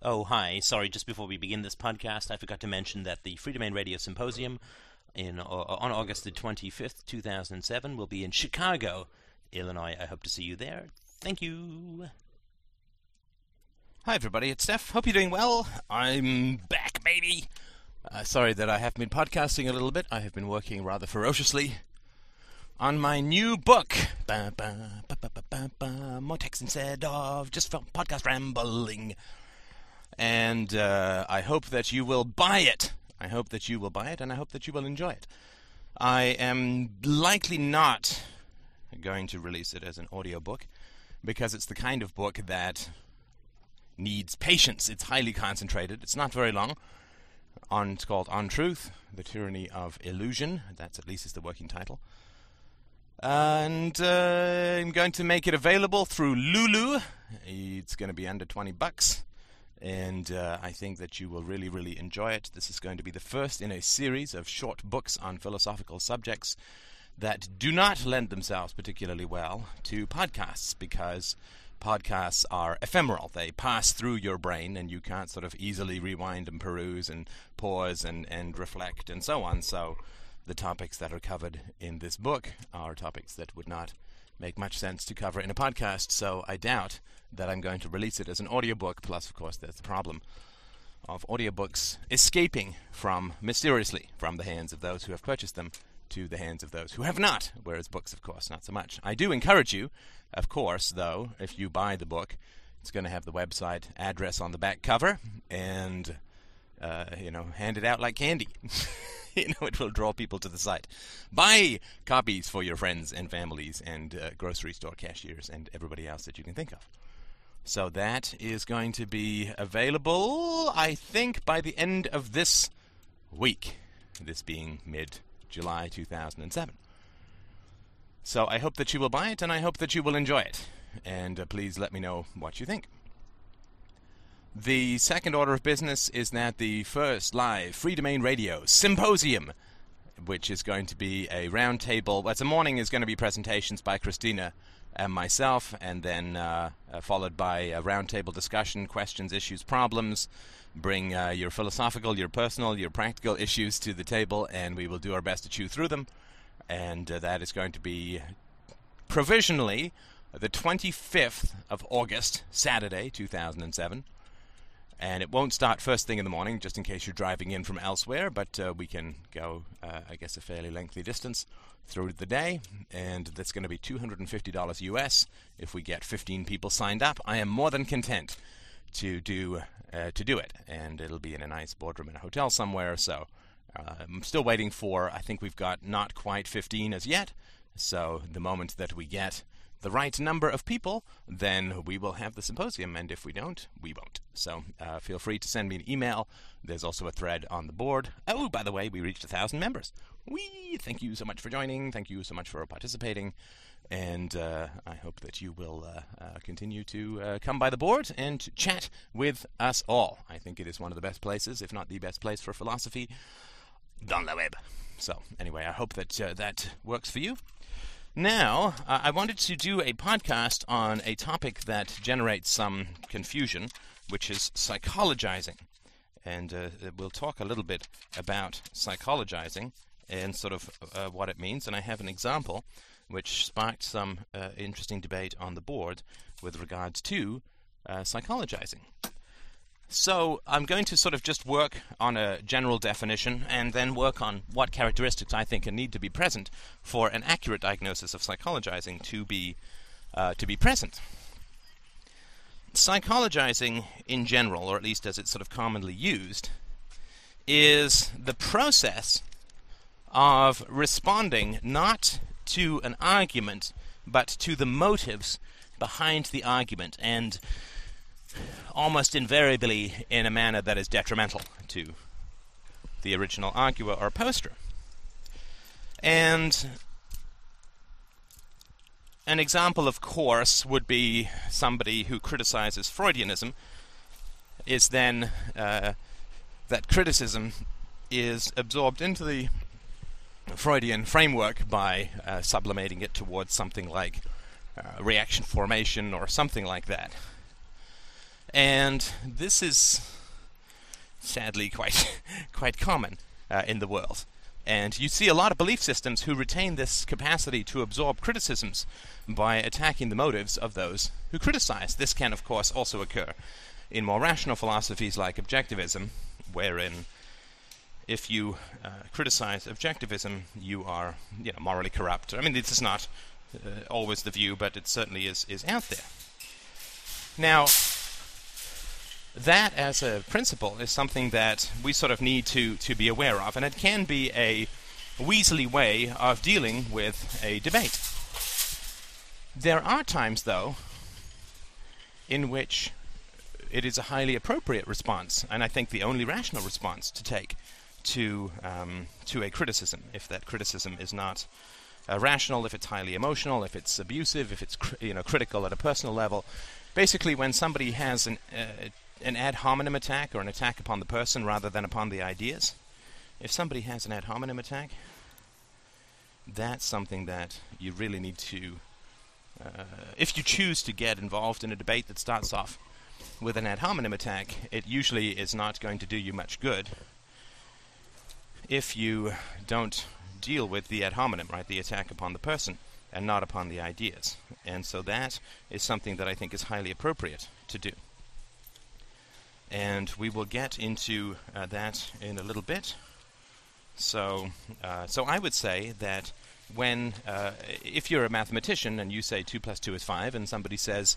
Oh, hi. Sorry, just before we begin this podcast, I forgot to mention that the Freedomain Radio Symposium in uh, on August the 25th, 2007 will be in Chicago, Illinois. I hope to see you there. Thank you. Hi, everybody. It's Steph. Hope you're doing well. I'm back, baby. Uh, sorry that I haven't been podcasting a little bit. I have been working rather ferociously on my new book. Ba, ba, ba, More text instead of just podcast rambling. And uh, I hope that you will buy it. I hope that you will buy it, and I hope that you will enjoy it. I am likely not going to release it as an audiobook because it's the kind of book that needs patience. It's highly concentrated. It's not very long. On it's called On Truth: The Tyranny of Illusion. That's at least is the working title. And uh, I'm going to make it available through Lulu. It's going to be under 20 bucks. And uh, I think that you will really, really enjoy it. This is going to be the first in a series of short books on philosophical subjects that do not lend themselves particularly well to podcasts because podcasts are ephemeral. They pass through your brain and you can't sort of easily rewind and peruse and pause and, and reflect and so on. So the topics that are covered in this book are topics that would not make much sense to cover in a podcast, so I doubt that I'm going to release it as an audiobook. Plus, of course, there's the problem of audiobooks escaping from mysteriously from the hands of those who have purchased them to the hands of those who have not, whereas books, of course, not so much. I do encourage you, of course, though, if you buy the book, it's going to have the website address on the back cover and, uh, you know, hand it out like candy. you know, it will draw people to the site. Buy copies for your friends and families and uh, grocery store cashiers and everybody else that you can think of. So that is going to be available, I think, by the end of this week. This being mid July 2007. So I hope that you will buy it and I hope that you will enjoy it. And uh, please let me know what you think. The second order of business is that the first live Freedomain Radio symposium, which is going to be a roundtable, well, a morning is going to be presentations by Christina and myself, and then uh, uh, followed by a roundtable discussion, questions, issues, problems. Bring uh, your philosophical, your personal, your practical issues to the table, and we will do our best to chew through them. And uh, that is going to be provisionally the 25th of August, Saturday, 2007 and it won't start first thing in the morning, just in case you're driving in from elsewhere. But uh, we can go, uh, I guess, a fairly lengthy distance through the day, and that's going to be $250 US if we get 15 people signed up. I am more than content to do uh, to do it, and it'll be in a nice boardroom in a hotel somewhere. So uh, I'm still waiting for. I think we've got not quite 15 as yet. So the moment that we get the right number of people, then we will have the symposium. And if we don't, we won't. So uh, feel free to send me an email. There's also a thread on the board. Oh, by the way, we reached a thousand members. We thank you so much for joining. Thank you so much for participating. And uh, I hope that you will uh, uh continue to uh, come by the board and chat with us all. I think it is one of the best places, if not the best place for philosophy, on the web. So, anyway, I hope that uh, that works for you. Now, uh, I wanted to do a podcast on a topic that generates some confusion, which is psychologizing. And uh, we'll talk a little bit about psychologizing and sort of uh, what it means. And I have an example which sparked some uh, interesting debate on the board with regards to uh, psychologizing. So I'm going to sort of just work on a general definition and then work on what characteristics I think need to be present for an accurate diagnosis of psychologizing to be uh, to be present. Psychologizing in general, or at least as it's sort of commonly used, is the process of responding not to an argument but to the motives behind the argument and almost invariably in a manner that is detrimental to the original arguer or poster. And an example, of course, would be somebody who criticizes Freudianism, is then uh, that criticism is absorbed into the Freudian framework by uh, sublimating it towards something like uh, reaction formation or something like that. And this is sadly quite quite common uh, in the world. And you see a lot of belief systems who retain this capacity to absorb criticisms by attacking the motives of those who criticize. This can, of course, also occur in more rational philosophies like objectivism, wherein if you uh, criticize objectivism, you are you know, morally corrupt. I mean, this is not uh, always the view, but it certainly is, is out there. Now, that as a principle is something that we sort of need to, to be aware of, and it can be a weaselly way of dealing with a debate. There are times, though, in which it is a highly appropriate response, and I think the only rational response to take to um, to a criticism, if that criticism is not uh, rational, if it's highly emotional, if it's abusive, if it's cr- you know critical at a personal level. Basically, when somebody has an uh, an ad hominem attack or an attack upon the person rather than upon the ideas, if somebody has an ad hominem attack, that's something that you really need to. Uh, if you choose to get involved in a debate that starts off with an ad hominem attack, it usually is not going to do you much good if you don't deal with the ad hominem, right, the attack upon the person, and not upon the ideas. And so that is something that I think is highly appropriate to do. And we will get into uh, that in a little bit. So, uh, so I would say that when, uh, if you're a mathematician and you say 2 plus 2 is 5, and somebody says,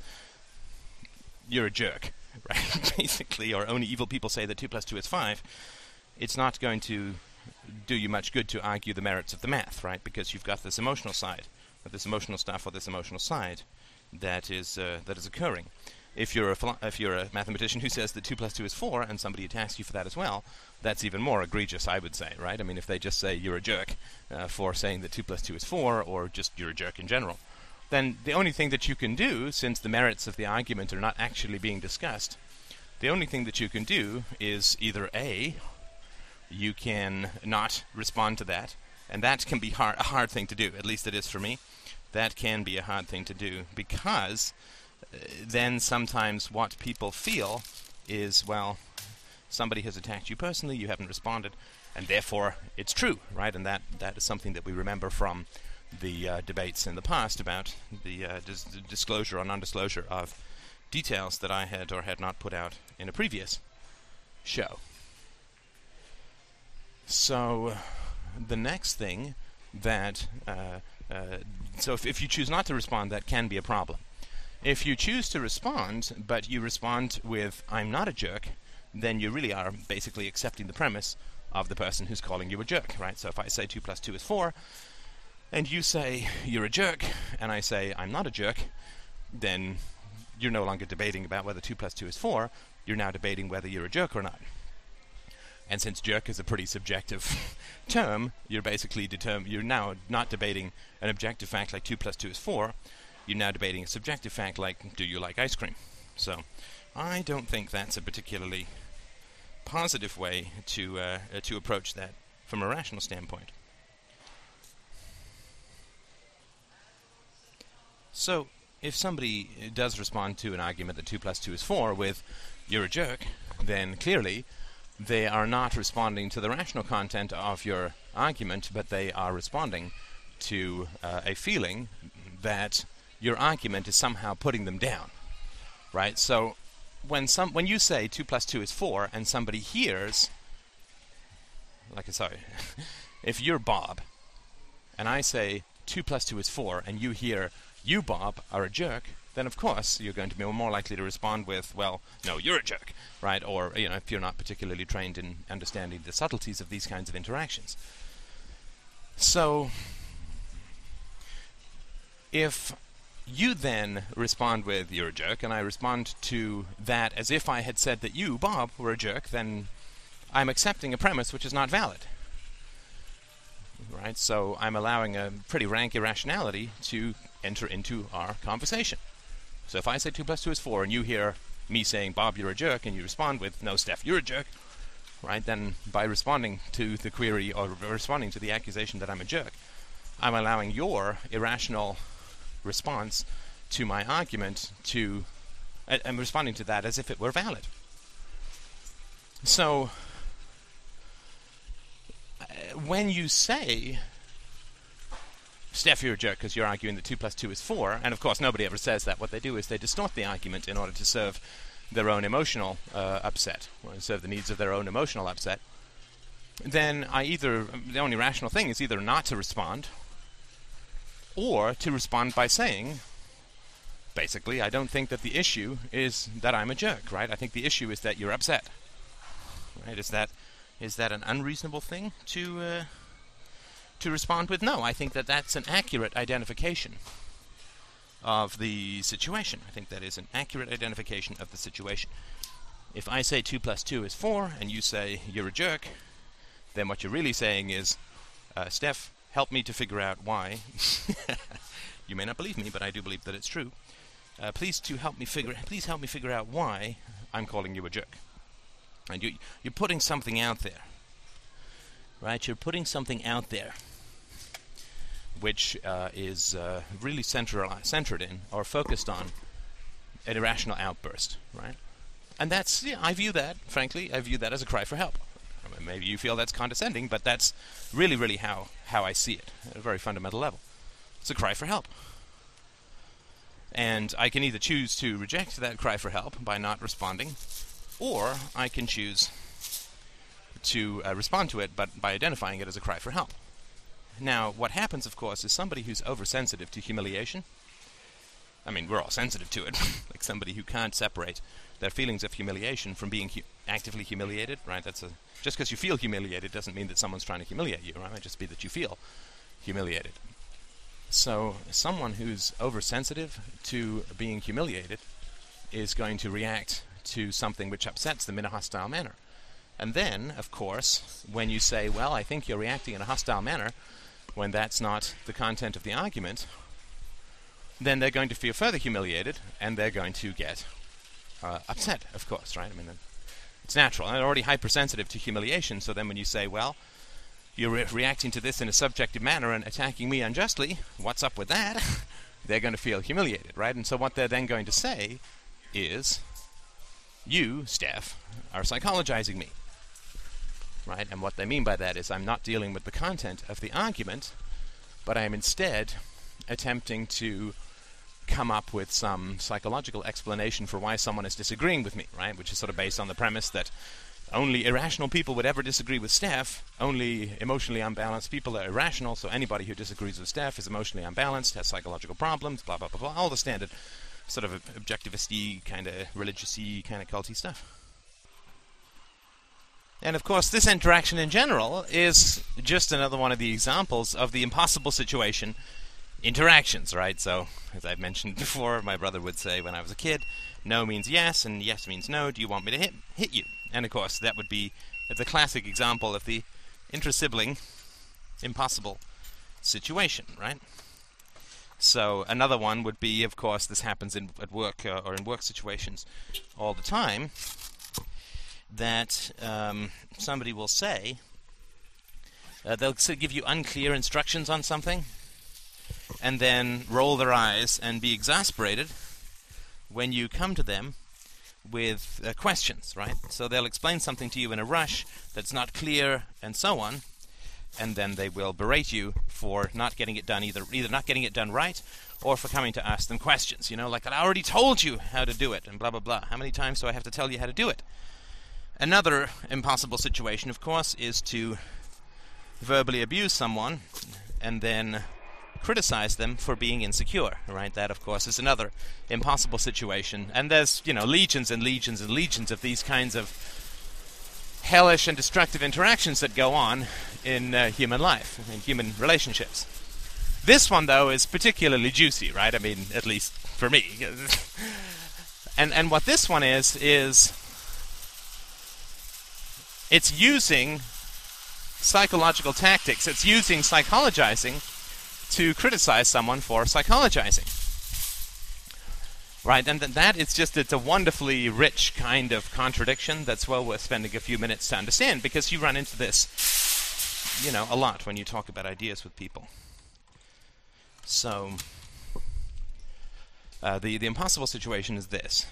you're a jerk, right, basically, or only evil people say that 2 plus 2 is 5, it's not going to do you much good to argue the merits of the math, right? Because you've got this emotional side, this emotional stuff or this emotional side that is uh, that is occurring. If you're a philo- if you're a mathematician who says that two plus two is four, and somebody attacks you for that as well, that's even more egregious, I would say, right? I mean, if they just say you're a jerk uh, for saying that two plus two is four, or just you're a jerk in general, then the only thing that you can do, since the merits of the argument are not actually being discussed, the only thing that you can do is either a you can not respond to that, and that can be hard, a hard thing to do. At least it is for me. That can be a hard thing to do because then sometimes what people feel is, well, somebody has attacked you personally, you haven't responded, and therefore it's true, right? And that that is something that we remember from the uh, debates in the past about the uh, dis- disclosure or non-disclosure of details that I had or had not put out in a previous show. So, the next thing that uh, uh, so if, if you choose not to respond, that can be a problem. If you choose to respond, but you respond with "I'm not a jerk," then you really are basically accepting the premise of the person who's calling you a jerk, right? So if I say two plus two is four, and you say you're a jerk, and I say I'm not a jerk, then you're no longer debating about whether two plus two is four. You're now debating whether you're a jerk or not. And since jerk is a pretty subjective term, you're basically you're now not debating an objective fact like 2 plus 2 is 4. You're now debating a subjective fact like do you like ice cream? So, I don't think that's a particularly positive way to uh, uh, to approach that from a rational standpoint. So, if somebody does respond to an argument that 2 plus 2 is 4 with, you're a jerk, then clearly they are not responding to the rational content of your argument, but they are responding to uh, a feeling that your argument is somehow putting them down. Right? So when some when you say two plus two is four and somebody hears like uh, sorry if you're Bob and I say two plus two is four and you hear you Bob are a jerk then of course you're going to be more likely to respond with, well, no, you're a jerk, right? Or, you know, if you're not particularly trained in understanding the subtleties of these kinds of interactions. So, if you then respond with, you're a jerk, and I respond to that as if I had said that you, Bob, were a jerk, then I'm accepting a premise which is not valid. Right? So I'm allowing a pretty rank irrationality to enter into our conversation. So if I say 2 plus 2 is 4 and you hear me saying, Bob, you're a jerk, and you respond with, no, Steph, you're a jerk, right, then by responding to the query or responding to the accusation that I'm a jerk, I'm allowing your irrational response to my argument to I'm responding to that as if it were valid. So, uh, when you say, Steph, you're a jerk because you're arguing that 2 plus 2 is 4, and of course nobody ever says that. What they do is they distort the argument in order to serve their own emotional uh, upset, or serve the needs of their own emotional upset. Then I either, the only rational thing is either not to respond, or to respond by saying, basically, I don't think that the issue is that I'm a jerk, right? I think the issue is that you're upset. Right? Is that is that an unreasonable thing to uh, to respond with? No, I think that that's an accurate identification of the situation. I think that is an accurate identification of the situation. If I say 2 plus 2 is 4 and you say you're a jerk, then what you're really saying is, uh, Steph, help me to figure out why. you may not believe me, but I do believe that it's true. Uh, please to help me figure. Please help me figure out why I'm calling you a jerk. And you, you're putting something out there, right? You're putting something out there which uh, is uh, really centered in or focused on an irrational outburst, right? And that's, yeah, I view that, frankly, I view that as a cry for help. I mean, maybe you feel that's condescending, but that's really, really how, how I see it at a very fundamental level. It's a cry for help. And I can either choose to reject that cry for help by not responding, or I can choose to uh, respond to it but by identifying it as a cry for help. Now, what happens, of course, is somebody who's oversensitive to humiliation. I mean, we're all sensitive to it, like somebody who can't separate their feelings of humiliation from being hu- actively humiliated, right? That's a just because you feel humiliated doesn't mean that someone's trying to humiliate you, right? It might just be that you feel humiliated. So, someone who's oversensitive to being humiliated is going to react to something which upsets them in a hostile manner. And then, of course, when you say, well, I think you're reacting in a hostile manner, when that's not the content of the argument, then they're going to feel further humiliated and they're going to get uh, upset, of course, right? I mean, it's natural. And they're already hypersensitive to humiliation, so then when you say, well, you're re- reacting to this in a subjective manner and attacking me unjustly, what's up with that? they're going to feel humiliated, right? And so what they're then going to say is, you, Steph, are psychologizing me. Right? And what they mean by that is I'm not dealing with the content of the argument, but I am instead attempting to come up with some psychological explanation for why someone is disagreeing with me, right? Which is sort of based on the premise that only irrational people would ever disagree with Steph. Only emotionally unbalanced people are irrational, so anybody who disagrees with Steph is emotionally unbalanced, has psychological problems, blah, blah, blah, blah. All the standard sort of objectivisty, kind of religiousy, kind of culty stuff. And of course, this interaction in general is just another one of the examples of the impossible situation interactions, right? So, as I've mentioned before, my brother would say when I was a kid, no means yes, and yes means no. Do you want me to hit, hit you? And of course, that would be the classic example of the intra-sibling impossible situation, right? So another one would be, of course, this happens in at work uh, or in work situations all the time. That um, somebody will say uh, they'll give you unclear instructions on something, and then roll their eyes and be exasperated when you come to them with uh, questions, right? So they'll explain something to you in a rush that's not clear, and so on and then they will berate you for not getting it done either either not getting it done right or for coming to ask them questions you know like i already told you how to do it and blah blah blah how many times do i have to tell you how to do it another impossible situation of course is to verbally abuse someone and then criticize them for being insecure right that of course is another impossible situation and there's you know legions and legions and legions of these kinds of hellish and destructive interactions that go on in uh, human life, in human relationships. This one, though, is particularly juicy, right? I mean, at least for me. and and what this one is is it's using psychological tactics. It's using psychologizing to criticize someone for psychologizing. Right, and th- that is just it's a wonderfully rich kind of contradiction that's well worth spending a few minutes to understand because you run into this, you know, a lot when you talk about ideas with people. So, uh, the the impossible situation is this: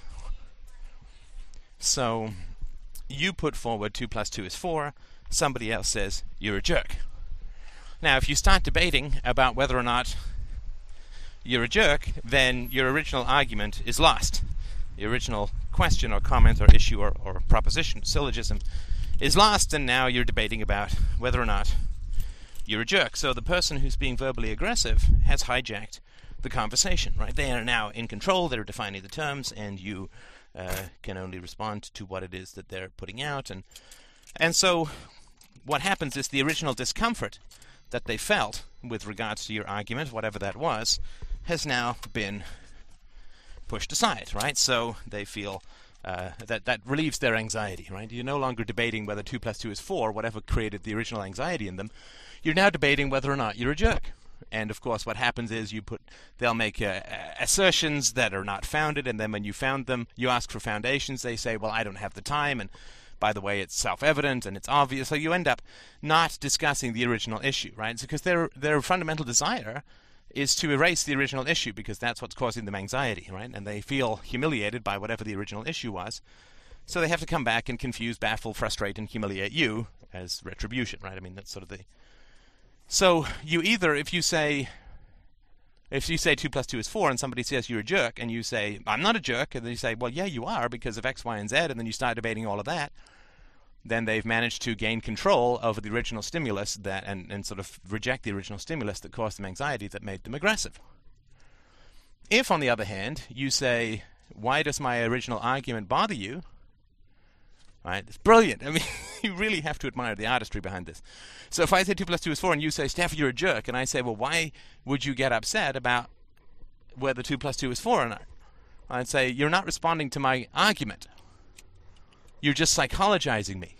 So you put forward 2 plus 2 is 4, somebody else says you're a jerk. Now, if you start debating about whether or not you're a jerk, then your original argument is lost. The original question or comment or issue or, or proposition, syllogism, is lost, and now you're debating about whether or not you're a jerk. So the person who's being verbally aggressive has hijacked the conversation, right? They are now in control, they're defining the terms, and you uh, can only respond to what it is that they're putting out. And, and so what happens is the original discomfort that they felt with regards to your argument, whatever that was, has now been pushed aside, right? So they feel uh, that that relieves their anxiety, right? You're no longer debating whether two plus two is four, whatever created the original anxiety in them. You're now debating whether or not you're a jerk. And of course, what happens is you put they'll make uh, assertions that are not founded, and then when you found them, you ask for foundations. They say, "Well, I don't have the time," and by the way, it's self-evident and it's obvious. So you end up not discussing the original issue, right? because their their fundamental desire is to erase the original issue because that's what's causing them anxiety, right? And they feel humiliated by whatever the original issue was. So they have to come back and confuse, baffle, frustrate, and humiliate you as retribution, right? I mean, that's sort of the. So you either, if you say, if you say two plus two is four, and somebody says you're a jerk, and you say I'm not a jerk, and then you say, well, yeah, you are because of X, Y, and Z, and then you start debating all of that, then they've managed to gain control over the original stimulus that and, and sort of reject the original stimulus that caused them anxiety that made them aggressive. If, on the other hand, you say, Why does my original argument bother you? Right? It's brilliant. I mean, you really have to admire the artistry behind this. So if I say 2 plus 2 is 4 and you say, Steph, you're a jerk, and I say, Well, why would you get upset about whether 2 plus 2 is 4 or not? I'd say, You're not responding to my argument. You're just psychologizing me.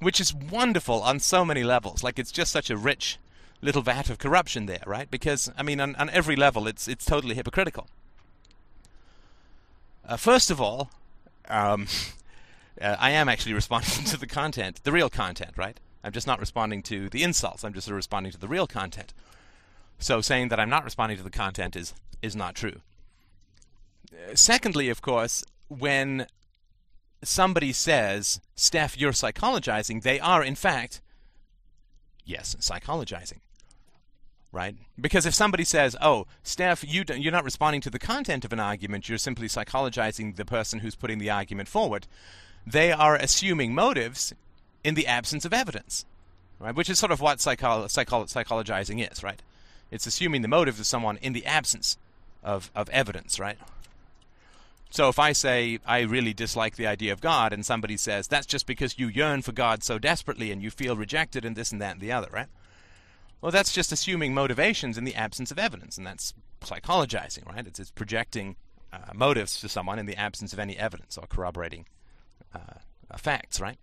Which is wonderful on so many levels. Like it's just such a rich little vat of corruption there, right? Because I mean, on, on every level, it's it's totally hypocritical. Uh, first of all, um, uh, I am actually responding to the content, the real content, right? I'm just not responding to the insults. I'm just responding to the real content. So saying that I'm not responding to the content is is not true. Uh, secondly, of course, when somebody says, Steph, you're psychologizing, they are, in fact, yes, psychologizing. Right? Because if somebody says, oh, Steph, you you're not responding to the content of an argument, you're simply psychologizing the person who's putting the argument forward, they are assuming motives in the absence of evidence. Right? Which is sort of what psycho- psycho- psychologizing is, right? It's assuming the motives of someone in the absence of, of evidence, right? So if I say I really dislike the idea of God, and somebody says that's just because you yearn for God so desperately and you feel rejected and this and that and the other, right? Well, that's just assuming motivations in the absence of evidence, and that's psychologizing, right? It's, it's projecting uh, motives to someone in the absence of any evidence or corroborating uh, facts, right?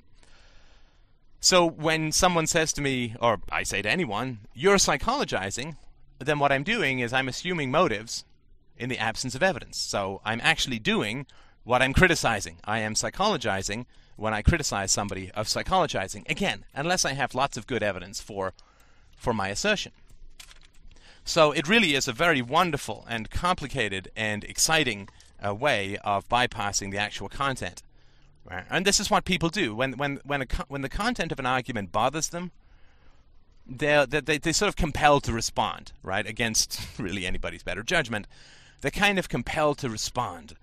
So when someone says to me, or I say to anyone, you're psychologizing, then what I'm doing is I'm assuming motives in the absence of evidence. So I'm actually doing what I'm criticizing. I am psychologizing when I criticize somebody of psychologizing. Again, unless I have lots of good evidence for for my assertion. So it really is a very wonderful and complicated and exciting uh, way of bypassing the actual content. Right? And this is what people do when when when when the content of an argument bothers them. They're, they they sort of compelled to respond, right, against really anybody's better judgment they're kind of compelled to respond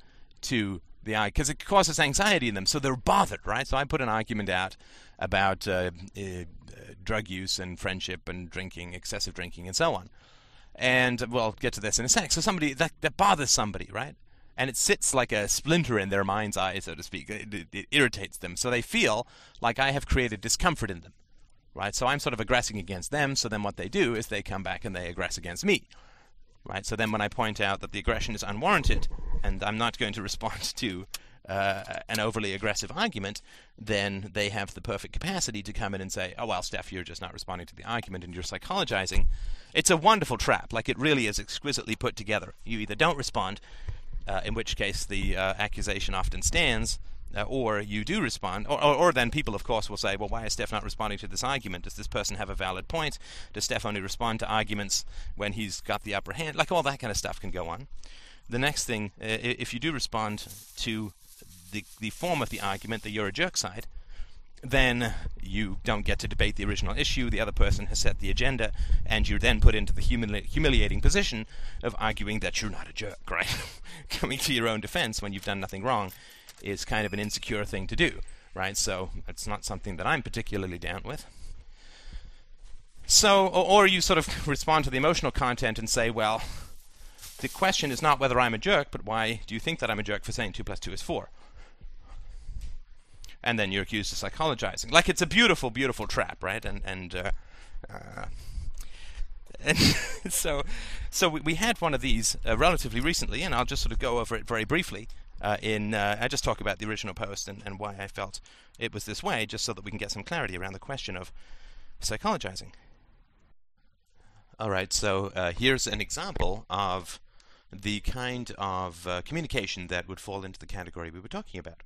to the argument because it causes anxiety in them, so they're bothered, right? So I put an argument out about uh, uh, drug use and friendship and drinking, excessive drinking, and so on. And we'll get to this in a sec. So somebody that, that bothers somebody, right? And it sits like a splinter in their mind's eye, so to speak. It, it, it irritates them, so they feel like I have created discomfort in them, right? So I'm sort of aggressing against them. So then what they do is they come back and they aggress against me, right? So then when I point out that the aggression is unwarranted and I'm not going to respond to uh, an overly aggressive argument, then they have the perfect capacity to come in and say, "Oh well, Steph, you're just not responding to the argument and you're psychologizing." It's a wonderful trap. Like it really is exquisitely put together. You either don't respond, uh, in which case the uh, accusation often stands, uh, or you do respond, or, or, or, then people, of course, will say, well, why is Steph not responding to this argument? Does this person have a valid point? Does Steph only respond to arguments when he's got the upper hand? Like all that kind of stuff can go on. the next thing, uh, if you do respond to the the form of the argument that you're a jerk side, then you don't get to debate the original issue. The other person has set the agenda, and you're then put into the humili- humiliating position of arguing that you're not a jerk, right? Coming to your own defense when you've done nothing wrong is kind of an insecure thing to do, right? So it's not something that I'm particularly down with. So, or, or you sort of respond to the emotional content and say, well, the question is not whether I'm a jerk, but why do you think that I'm a jerk for saying 2 plus 2 is 4? And then you're accused of psychologizing. Like it's a beautiful, beautiful trap, right? And, and, uh, uh, and so, so we, we, had one of these uh, relatively recently, and I'll just sort of go over it very briefly. Uh, in uh, I just talk about the original post and, and why I felt it was this way, just so that we can get some clarity around the question of psychologizing. All right, so uh, here's an example of the kind of communication that would fall into the category we were talking about.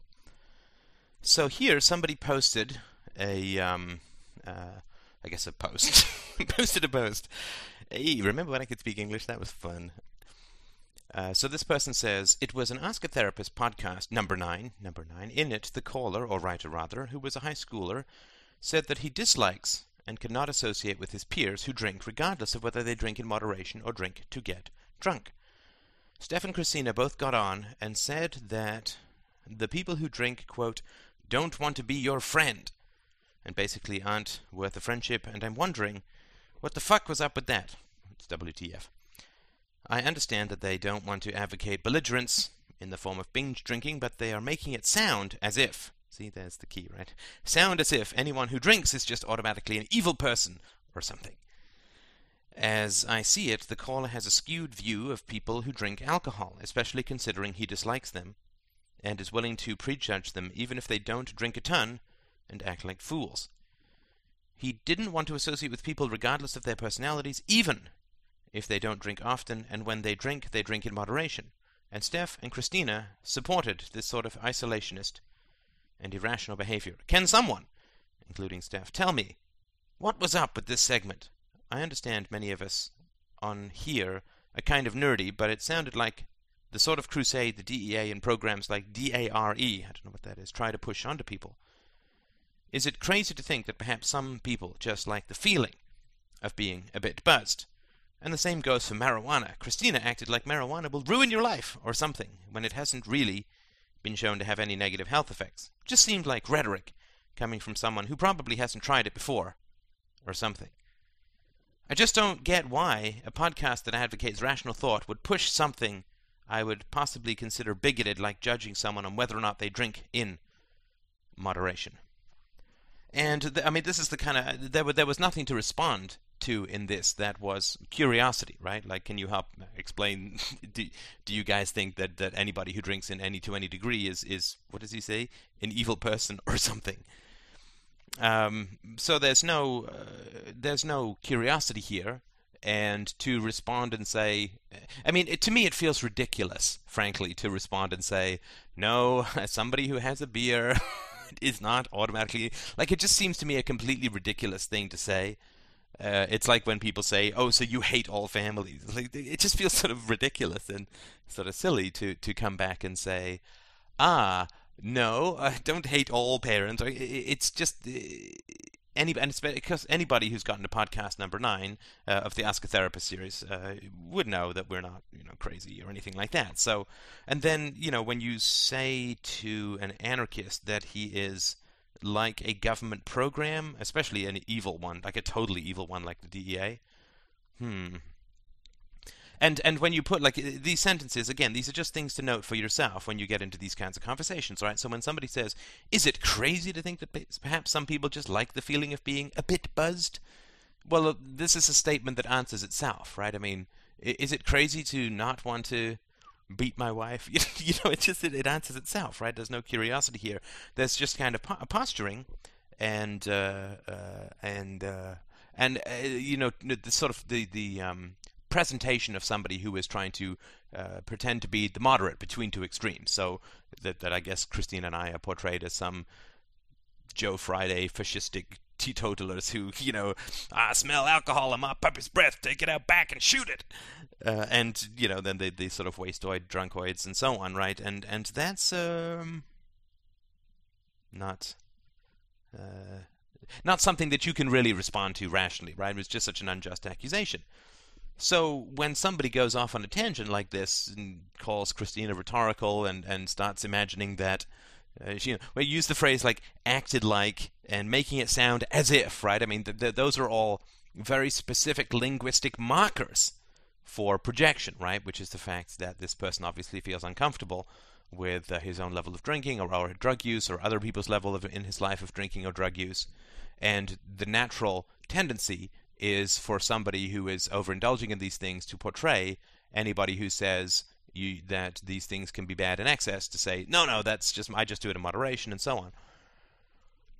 So here, somebody posted a, um, uh, I guess a post, posted a post. Hey, remember when I could speak English? That was fun. Uh, so this person says it was an Ask a Therapist podcast number nine, number nine. In it, the caller or writer rather, who was a high schooler, said that he dislikes and cannot associate with his peers who drink regardless of whether they drink in moderation or drink to get drunk. Steph and Christina both got on and said that the people who drink, quote, don't want to be your friend, and basically aren't worth a friendship, and I'm wondering what the fuck was up with that? It's WTF. I understand that they don't want to advocate belligerence in the form of binge drinking, but they are making it sound as if See, there's the key, right? Sound as if anyone who drinks is just automatically an evil person or something. As I see it, the caller has a skewed view of people who drink alcohol, especially considering he dislikes them, and is willing to prejudge them even if they don't drink a ton and act like fools. He didn't want to associate with people regardless of their personalities, even if they don't drink often, and when they drink, they drink in moderation. And Steph and Christina supported this sort of isolationist and irrational behavior. Can someone, including Steph, tell me what was up with this segment? I understand many of us on here are kind of nerdy, but it sounded like the sort of crusade the DEA and programs like DARE, I don't know what that is, try to push onto people. Is it crazy to think that perhaps some people just like the feeling of being a bit buzzed? And the same goes for marijuana. Christina acted like marijuana will ruin your life or something, when it hasn't really been shown to have any negative health effects. Just seemed like rhetoric coming from someone who probably hasn't tried it before, or something. I just don't get why a podcast that advocates rational thought would push something I would possibly consider bigoted, like judging someone on whether or not they drink in moderation. And th- I mean, this is the kind of there, there was nothing to respond to in this that was curiosity, right? Like, can you help explain? do, do you guys think that, that anybody who drinks in any to any degree is is what does he say, an evil person or something? Um, so there's no uh, there's no curiosity here, and to respond and say, I mean, it, to me it feels ridiculous, frankly, to respond and say, no, somebody who has a beer is not automatically like it just seems to me a completely ridiculous thing to say. Uh, it's like when people say, "Oh, so you hate all families." Like it just feels sort of ridiculous and sort of silly to to come back and say, "Ah, no, I don't hate all parents." It's just any and because anybody who's gotten to podcast number nine uh, of the Ask a Therapist series uh, would know that we're not you know crazy or anything like that. So, and then you know when you say to an anarchist that he is like a government program, especially an evil one, like a totally evil one like the DEA. Hmm. And and when you put like these sentences again, these are just things to note for yourself when you get into these kinds of conversations, right? So when somebody says, "Is it crazy to think that perhaps some people just like the feeling of being a bit buzzed?" Well, this is a statement that answers itself, right? I mean, is it crazy to not want to beat my wife. you know, it just it, answers itself, right? There's no curiosity here. There's just kind of po- posturing, and uh, uh, and uh, and uh, you know, the sort of the the um, presentation of somebody who is trying to uh, pretend to be the moderate between two extremes. So that that I guess Christine and I are portrayed as some Joe Friday fascistic teetotalers who, you know, I smell alcohol in my puppy's breath, take it out back and shoot it. Uh, and, you know, then they, they sort of wasteoid, drunkoids, and so on, right? And and that's um, not uh, not something that you can really respond to rationally, right? It was just such an unjust accusation. So when somebody goes off on a tangent like this and calls Christina rhetorical and, and starts imagining that uh, she, you know, we use the phrase like acted like and making it sound as if, right? I mean, th- th- those are all very specific linguistic markers for projection, right? Which is the fact that this person obviously feels uncomfortable with uh, his own level of drinking or, or drug use or other people's level of in his life of drinking or drug use. And the natural tendency is for somebody who is overindulging in these things to portray anybody who says you, that these things can be bad in excess to say, no, no, that's just I just do it in moderation and so on.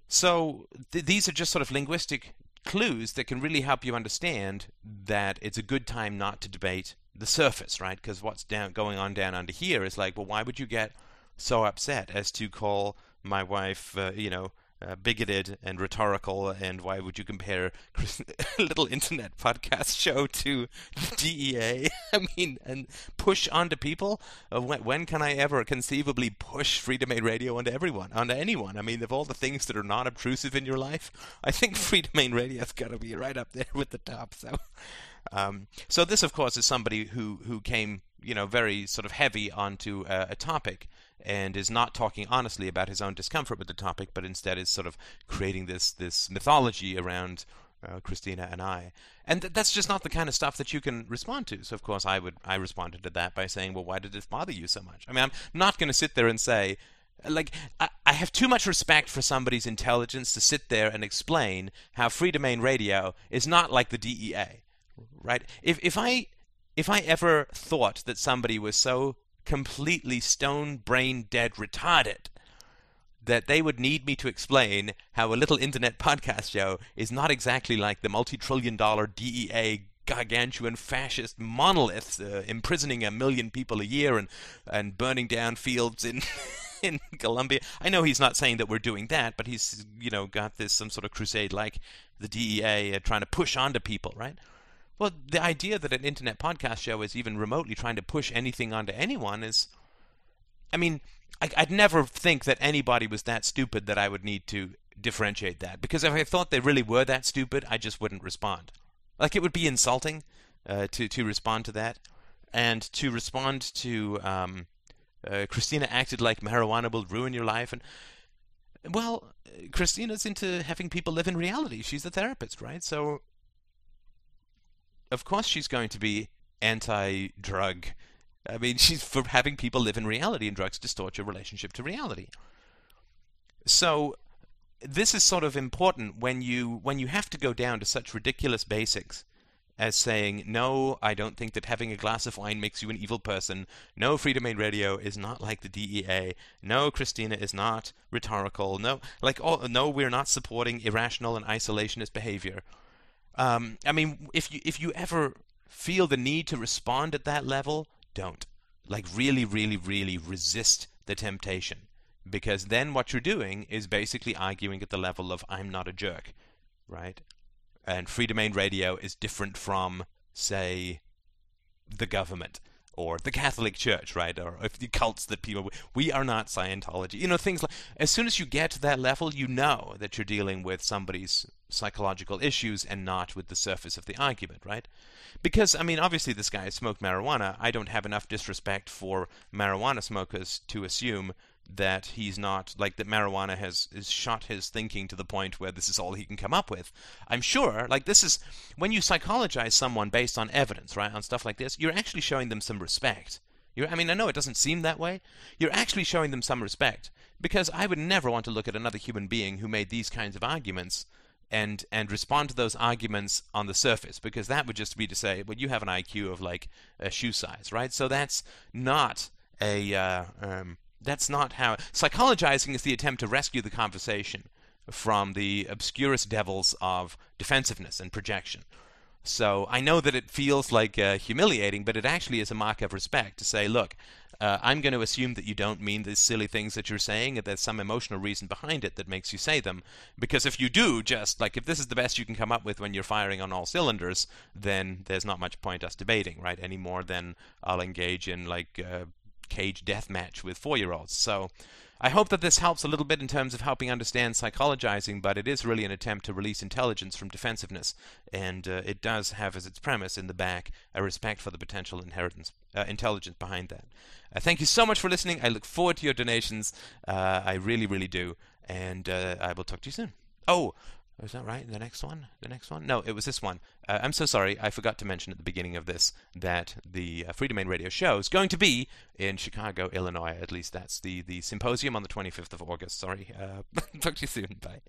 So th- these are just sort of linguistic clues that can really help you understand that it's a good time not to debate the surface, right? Because what's down going on down under here is like, well, why would you get so upset as to call my wife, uh, you know, uh, bigoted and rhetorical, and why would you compare a little internet podcast show to the DEA? I mean, and push onto people. Uh, when, when, can I ever conceivably push Freedomain Radio onto everyone, onto anyone? I mean, of all the things that are non obtrusive in your life, I think Freedomain Radio's got to be right up there with the top. So, um, so this, of course, is somebody who who came, you know, very sort of heavy onto a, a topic and is not talking honestly about his own discomfort with the topic, but instead is sort of creating this this mythology around uh, Christina and I, and th- that's just not the kind of stuff that you can respond to. So of course I would I responded to that by saying, well, why did this bother you so much? I mean, I'm not going to sit there and say. Like I, I have too much respect for somebody's intelligence to sit there and explain how Freedomain Radio is not like the DEA, right? If if I if I ever thought that somebody was so completely stone brain dead retarded that they would need me to explain how a little internet podcast show is not exactly like the multi trillion dollar DEA gargantuan fascist monoliths uh, imprisoning a million people a year and, and burning down fields in. in Colombia, I know he's not saying that we're doing that, but he's you know got this some sort of crusade like the DEA uh, trying to push onto people, right? Well, the idea that an internet podcast show is even remotely trying to push anything onto anyone is. I mean, I, would never think that anybody was that stupid that I would need to differentiate that. Because if I thought they really were that stupid, I just wouldn't respond. Like, it would be insulting uh, to, to respond to that. And to respond to um, uh, Christina acted like marijuana will ruin your life. And, well, Christina's into having people live in reality. She's a therapist, right? So of course she's going to be anti-drug. I mean, she's for having people live in reality, and drugs distort your relationship to reality. So this is sort of important when you when you have to go down to such ridiculous basics as saying, no, I don't think that having a glass of wine makes you an evil person. No, Freedomain Radio is not like the DEA. No, Christina is not rhetorical. No, like, oh, no, we're not supporting irrational and isolationist behavior. Um, I mean, if you if you ever feel the need to respond at that level, don't. Like really, really, really resist the temptation. Because then what you're doing is basically arguing at the level of I'm not a jerk, right? And Freedomain Radio is different from, say, the government or the Catholic Church, right? Or if the cults that people we are not Scientology. You know, things like as soon as you get to that level, you know that you're dealing with somebody's psychological issues and not with the surface of the argument, right? Because I mean, obviously this guy smoked marijuana. I don't have enough disrespect for marijuana smokers to assume that he's not like that marijuana has, has shot his thinking to the point where this is all he can come up with. I'm sure like this is when you psychologize someone based on evidence, right? On stuff like this, you're actually showing them some respect. You're, I mean, I know it doesn't seem that way. You're actually showing them some respect because I would never want to look at another human being who made these kinds of arguments and and respond to those arguments on the surface because that would just be to say, well, you have an IQ of like a shoe size, right? So that's not a uh, um, that's not how. Psychologizing is the attempt to rescue the conversation from the obscurest devils of defensiveness and projection. So I know that it feels like uh, humiliating, but it actually is a mark of respect to say, look, uh, I'm going to assume that you don't mean these silly things that you're saying, and there's some emotional reason behind it that makes you say them. Because if you do, just like if this is the best you can come up with when you're firing on all cylinders, then there's not much point us debating, right? Any more than I'll engage in like uh, cage death match with four year olds. So I hope that this helps a little bit in terms of helping understand psychologizing, but it is really an attempt to release intelligence from defensiveness, and uh, it does have as its premise in the back a respect for the potential inheritance, uh, intelligence behind that. Uh, thank you so much for listening. I look forward to your donations. Uh, I really, really do, and uh, I will talk to you soon. Oh, is that right? The next one? The next one? No, it was this one. Uh, I'm so sorry. I forgot to mention at the beginning of this that the uh, Freedomain Radio show is going to be in Chicago, Illinois. At least that's the, the symposium on the 25th of August. Sorry. Uh, talk to you soon. Bye.